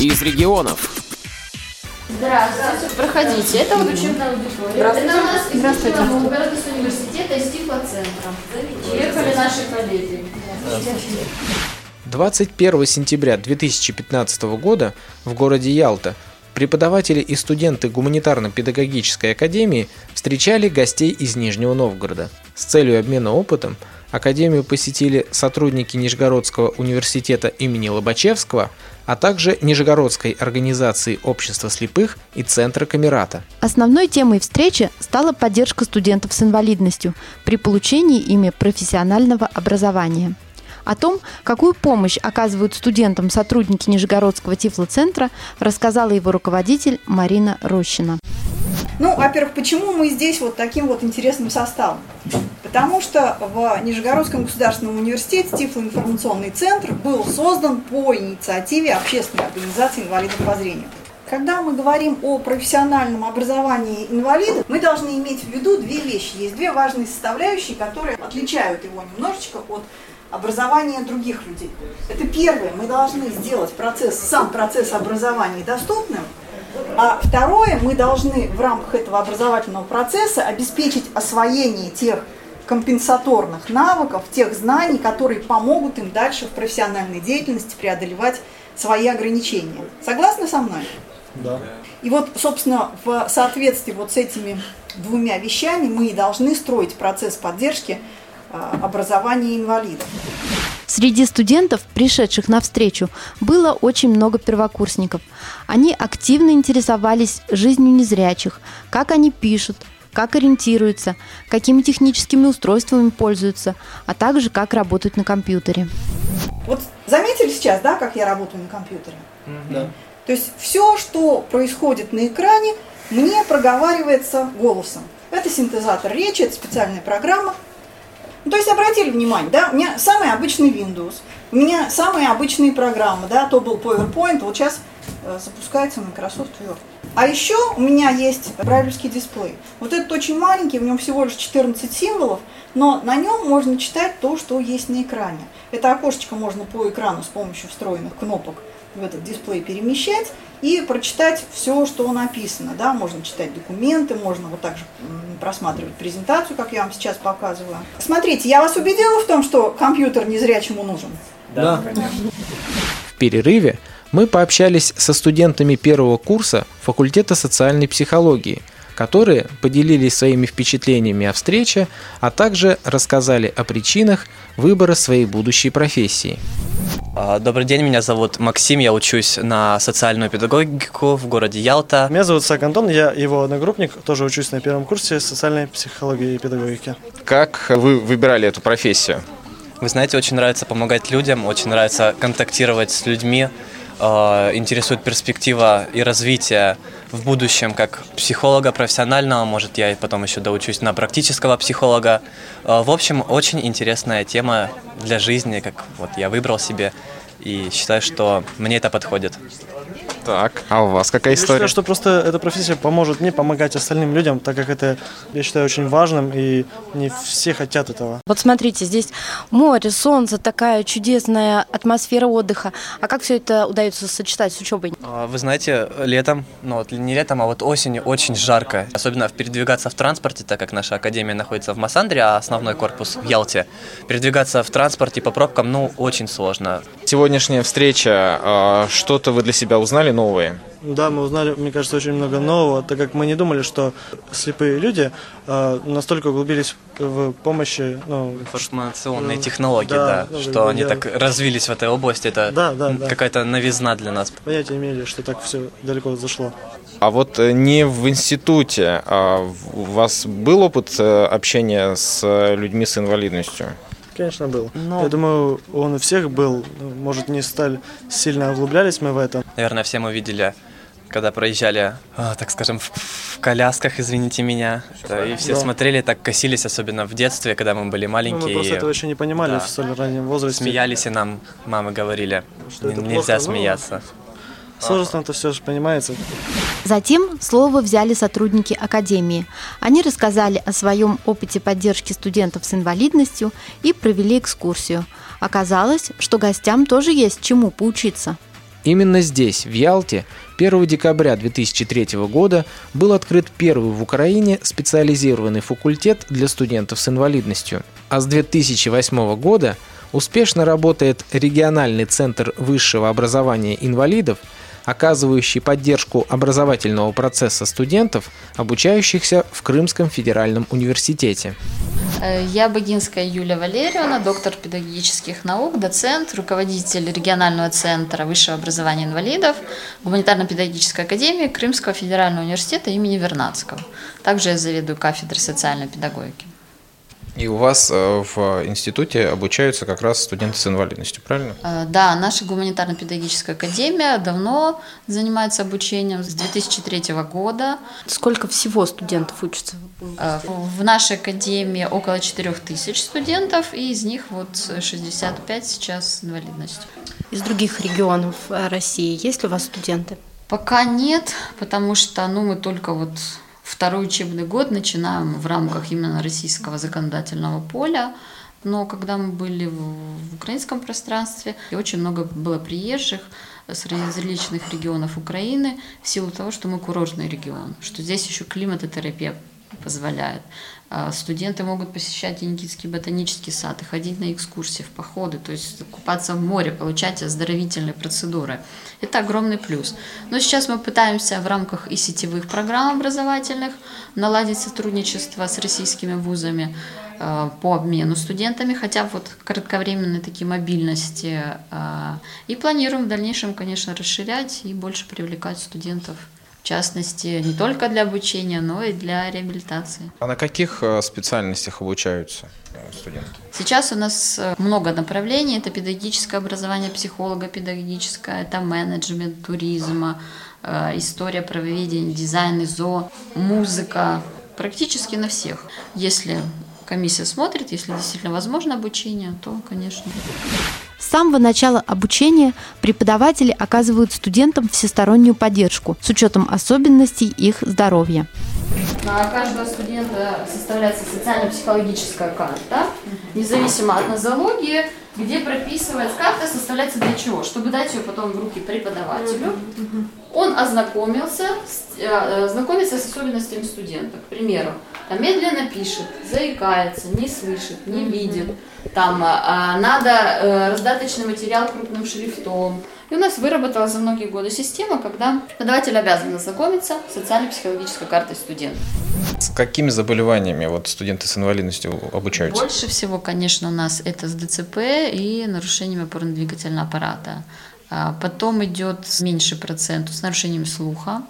из регионов. Здравствуйте, проходите. Это вот учебная аудитория. Здравствуйте. Это у нас из Здравствуйте. Государственного университета из Тифлоцентра. Приехали наши коллеги. 21 сентября 2015 года в городе Ялта преподаватели и студенты гуманитарно-педагогической академии встречали гостей из Нижнего Новгорода. С целью обмена опытом академию посетили сотрудники Нижегородского университета имени Лобачевского, а также Нижегородской организации общества слепых и Центра Камерата. Основной темой встречи стала поддержка студентов с инвалидностью при получении ими профессионального образования. О том, какую помощь оказывают студентам сотрудники Нижегородского Тифлоцентра, рассказала его руководитель Марина Рощина. Ну, во-первых, почему мы здесь вот таким вот интересным составом? Потому что в Нижегородском государственном университете Тифлоинформационный центр был создан по инициативе общественной организации инвалидов по зрению. Когда мы говорим о профессиональном образовании инвалидов, мы должны иметь в виду две вещи. Есть две важные составляющие, которые отличают его немножечко от образования других людей. Это первое, мы должны сделать процесс, сам процесс образования доступным, а второе, мы должны в рамках этого образовательного процесса обеспечить освоение тех компенсаторных навыков, тех знаний, которые помогут им дальше в профессиональной деятельности преодолевать свои ограничения. Согласны со мной? Да. И вот, собственно, в соответствии вот с этими двумя вещами мы и должны строить процесс поддержки а, образования инвалидов. Среди студентов, пришедших на встречу, было очень много первокурсников. Они активно интересовались жизнью незрячих, как они пишут, как ориентируются, какими техническими устройствами пользуются, а также как работают на компьютере. Вот заметили сейчас, да, как я работаю на компьютере? Да. То есть все, что происходит на экране, мне проговаривается голосом. Это синтезатор речи, это специальная программа. Ну, то есть обратили внимание, да, у меня самый обычный Windows, у меня самые обычные программы, да, то был PowerPoint, вот сейчас э, запускается Microsoft Word. А еще у меня есть брайлевский дисплей. Вот этот очень маленький, в нем всего лишь 14 символов, но на нем можно читать то, что есть на экране. Это окошечко можно по экрану с помощью встроенных кнопок в этот дисплей перемещать и прочитать все, что написано. Да? Можно читать документы, можно вот так же просматривать презентацию, как я вам сейчас показываю. Смотрите, я вас убедила в том, что компьютер незрячему нужен? Да. В перерыве мы пообщались со студентами первого курса факультета социальной психологии, которые поделились своими впечатлениями о встрече, а также рассказали о причинах выбора своей будущей профессии. А, Добрый день, меня зовут Максим, я учусь на социальную педагогику в городе Ялта. Меня зовут Сак Антон, я его одногруппник, тоже учусь на первом курсе социальной психологии и педагогики. Как вы выбирали эту профессию? Вы знаете, очень нравится помогать людям, очень нравится контактировать с людьми, э, интересует перспектива и развитие в будущем как психолога профессионального, может я потом еще доучусь на практического психолога. Э, В общем, очень интересная тема для жизни, как вот я выбрал себе и считаю, что мне это подходит. Так, а у вас какая Я история? считаю, что просто эта профессия поможет мне помогать остальным людям, так как это, я считаю, очень важным, и не все хотят этого. Вот смотрите, здесь море, солнце, такая чудесная атмосфера отдыха. А как все это удается сочетать с учебой? А, Вы знаете, летом, ну вот не летом, а вот осенью очень жарко. Особенно передвигаться в транспорте, так как наша академия находится в Массандре, а основной корпус в Ялте. Передвигаться в транспорте по пробкам, ну, очень сложно. Сегодняшняя встреча, а, что-то вы для себя узнали новое? Да, мы узнали, мне кажется, очень много нового, так как мы не думали, что слепые люди э, настолько углубились в помощи, ну, Информационные Ну, технологии, да, да, ну, что они я- так развились в этой области, это Да, да, какая-то новизна для нас. понятия имели, что так все далеко зашло. А вот э, не в институте, а у вас был опыт э, общения с э, людьми с инвалидностью? Конечно, был. Но- Я думаю, он у всех был. Ну, Может, не столь сильно углублялись мы в это. Наверное, все мы видели, когда проезжали, а, так скажем, в, в колясках, извините меня, Да, и все Да. смотрели, так косились, особенно в детстве, когда мы были Ну, маленькие. мы просто этого еще не понимали да. в столь раннем возрасте. Смеялись, и нам мамы говорили, Что это «Н- нельзя плохо, ну, смеяться. С возрастом это все же понимается. Затем слово взяли сотрудники Академии. Они рассказали о своем опыте поддержки студентов с инвалидностью и провели экскурсию. Оказалось, что гостям тоже есть чему поучиться. Именно здесь, в Ялте, 1 декабря 2003 года был открыт первый в Украине специализированный факультет для студентов с инвалидностью. А с 2008 года успешно работает региональный центр высшего образования инвалидов, оказывающий поддержку образовательного процесса студентов, обучающихся в Крымском федеральном университете. Э, Я Богинская Юлия Валерьевна, доктор педагогических наук, доцент, руководитель регионального центра высшего образования инвалидов Гуманитарно-педагогической академии Крымского федерального университета имени Вернадского. Также я заведую кафедрой социальной педагогики. И у вас э, в институте обучаются как раз студенты с инвалидностью, правильно? Э, Да, наша гуманитарно-педагогическая академия давно занимается обучением с 2003 года. Сколько всего студентов учатся? Э, В нашей академии около 4 тысяч студентов, и из них вот 65 сейчас с инвалидностью. Из других регионов э, России есть ли у вас студенты? Пока нет, потому что ну, мы только вот второй учебный год начинаем в рамках именно российского законодательного поля. Но когда мы были в, украинском пространстве, и очень много было приезжих с различных регионов Украины в силу того, что мы курортный регион, что здесь еще климатотерапия позволяет. А Студенты могут посещать Никитский ботанический сад, и ходить на экскурсии, в походы, то есть купаться в море, получать оздоровительные процедуры. Это огромный плюс. Но сейчас мы пытаемся в рамках и сетевых программ образовательных наладить сотрудничество с российскими вузами э, по обмену студентами, хотя вот кратковременные такие мобильности. э, И планируем в дальнейшем, конечно, расширять и больше привлекать студентов частности, не только для обучения, но и для реабилитации. А на каких э, специальностях обучаются э, студенты? Сейчас у нас э, много направлений. Это педагогическое образование, психолого-педагогическое, это менеджмент туризма, история правоведения, дизайн, ИЗО, музыка. Практически на всех. Если комиссия смотрит, если действительно возможно обучение, то, конечно. С самого начала обучения преподаватели оказывают студентам всестороннюю поддержку с учетом особенностей их здоровья. На каждого студента составляется социально-психологическая карта, независимо от нозологии, где прописывается карта, составляется для чего? Чтобы дать ее потом в руки преподавателю. Он ознакомился, э, ознакомится с особенностями студента. К примеру, там медленно пишет, заикается, не слышит, не видит. Там а, а, надо э, раздаточный материал крупным шрифтом. И у нас выработалась за многие годы система, когда преподаватель обязан ознакомиться с социально-психологической картой студента. С какими заболеваниями вот студенты с инвалидностью обучаются? Больше всего, конечно, у нас это с ДЦП и нарушениями опорно-двигательного аппарата. А Потом идет меньший процент с нарушением слуха.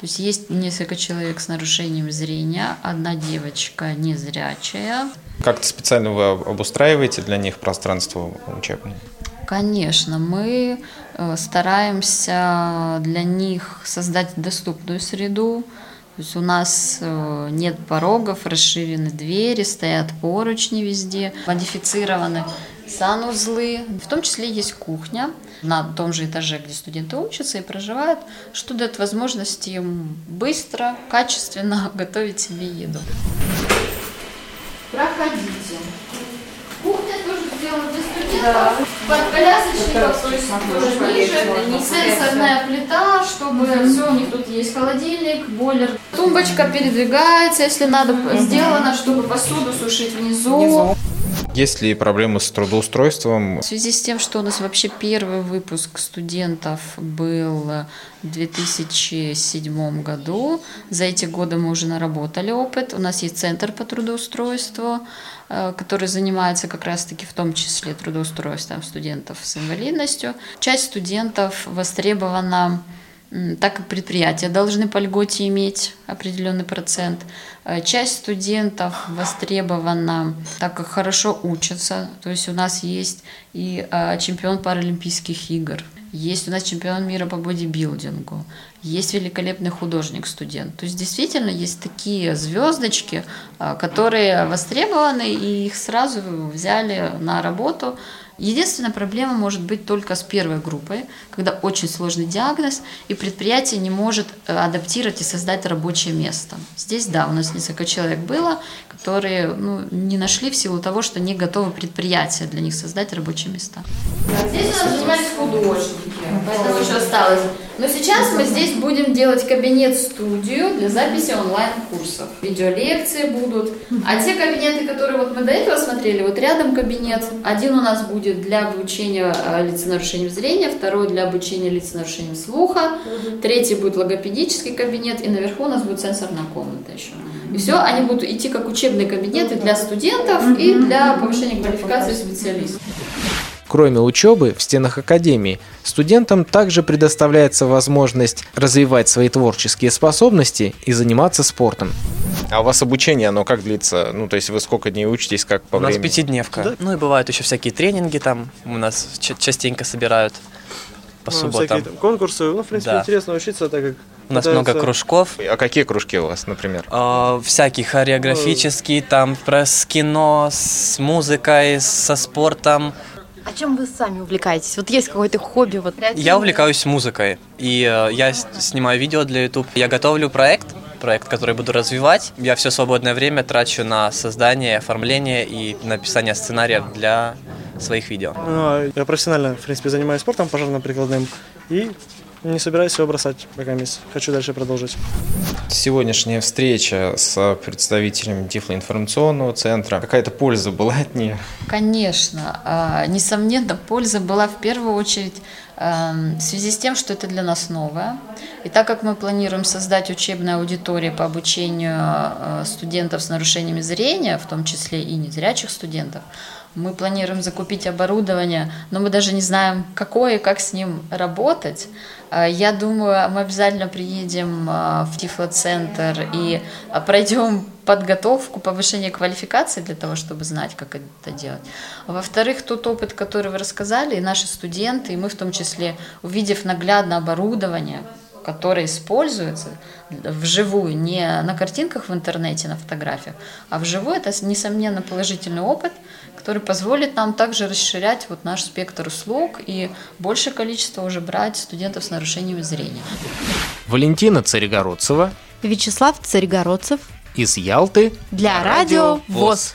То есть есть несколько человек с нарушением зрения, одна девочка незрячая. Как-то специально вы об- обустраиваете для них пространство учебное? Конечно, мы э, стараемся для них создать доступную среду. То есть у нас э, нет порогов, расширены двери, стоят поручни везде, модифицированы санузлы. В том числе есть кухня на том же этаже, где студенты учатся и проживают, что дает возможность им быстро, качественно готовить себе еду. Проходите. Сделана для студентов. Под колясочников, то есть тоже ниже. Сенсорная плита, чтобы все, у них тут есть холодильник, бойлер. Тумбочка передвигается, если надо, сделано, чтобы посуду сушить внизу. Есть ли проблемы с трудоустройством? В связи с тем, что у нас вообще первый выпуск студентов был в 2007 году, за эти годы мы уже наработали опыт. У нас есть центр по трудоустройству, э, который занимается как раз-таки в том числе трудоустройством студентов с инвалидностью. Часть студентов востребована так как предприятия должны по льготе иметь определенный процент. Э, Часть студентов востребована, так как хорошо учатся. То есть у нас есть и э, чемпион Паралимпийских игр, есть у нас чемпион мира по бодибилдингу, есть великолепный художник-студент. То есть действительно есть такие звездочки, а, которые востребованы, и их сразу взяли на работу. Единственная проблема может быть только с первой группой, когда очень сложный диагноз, и предприятие не может э, адаптировать и создать рабочее место. Здесь, да, у нас несколько человек было, которые ну, не нашли в силу того, что не готовы предприятия для них создать рабочие места. Здесь у нас занимались художники, поэтому еще осталось. Но сейчас мы здесь будем делать кабинет-студию для записи онлайн-курсов. Видеолекции будут. А те кабинеты, которые вот мы до этого смотрели, вот рядом кабинет. Один у нас будет для обучения э, лиц с нарушением зрения, второй для обучения лиц с нарушением слуха, третий будет логопедический кабинет, и наверху у нас будет сенсорная комната еще. И все, они будут идти как учебные кабинеты для студентов и для повышения квалификации специалистов. Кроме учебы в стенах академии, студентам также предоставляется возможность развивать свои творческие способности и заниматься спортом. А у вас обучение, оно как длится? Ну, то есть вы сколько дней учитесь, как по У нас времени? пятидневка. Да. Ну и бывают еще всякие тренинги там, у нас ча- частенько собирают по Ну, субботам. всякие там конкурсы. Ну, в принципе, Да. интересно учиться, так как У нас пытаются- много кружков, А какие кружки у вас, например? э, всякие хореографические, там про с кино, с музыкой, со спортом. А чем вы сами увлекаетесь? Вот есть какое-то хобби? Вот, Я увлекаюсь музыкой, и э, я с- снимаю видео для YouTube. Я готовлю проект, проект, который буду развивать. Я все свободное время трачу на создание, оформление и написание сценариев для своих видео. Ну, а я профессионально, в принципе, занимаюсь спортом пожарно-прикладным и не собираюсь его бросать пока месяц. Хочу дальше продолжить. Сегодняшняя встреча с представителями Тифлоинформационного центра, какая-то польза была от нее? Конечно, а, несомненно, польза была в первую очередь в связи с тем, что это для нас новое. И так как мы планируем создать учебные аудитории по обучению э, студентов с нарушениями зрения, в том числе и незрячих студентов, мы планируем закупить оборудование, но мы даже не знаем, какое и как с ним работать. А, Я думаю, мы обязательно приедем а, в Тифлоцентр и пройдем подготовку, повышение квалификации для того, чтобы знать, как это делать. Во-вторых, тот опыт, который вы рассказали, и наши студенты, и мы в том числе, увидев наглядно оборудование, которое используется вживую, не на картинках в интернете, на фотографиях, а вживую, это, несомненно, положительный опыт, который позволит нам также расширять вот наш спектр услуг и большее количество уже брать студентов с нарушениями зрения. Валентина Царегородцева Вячеслав Царегородцев из Ялты для радио ВОЗ.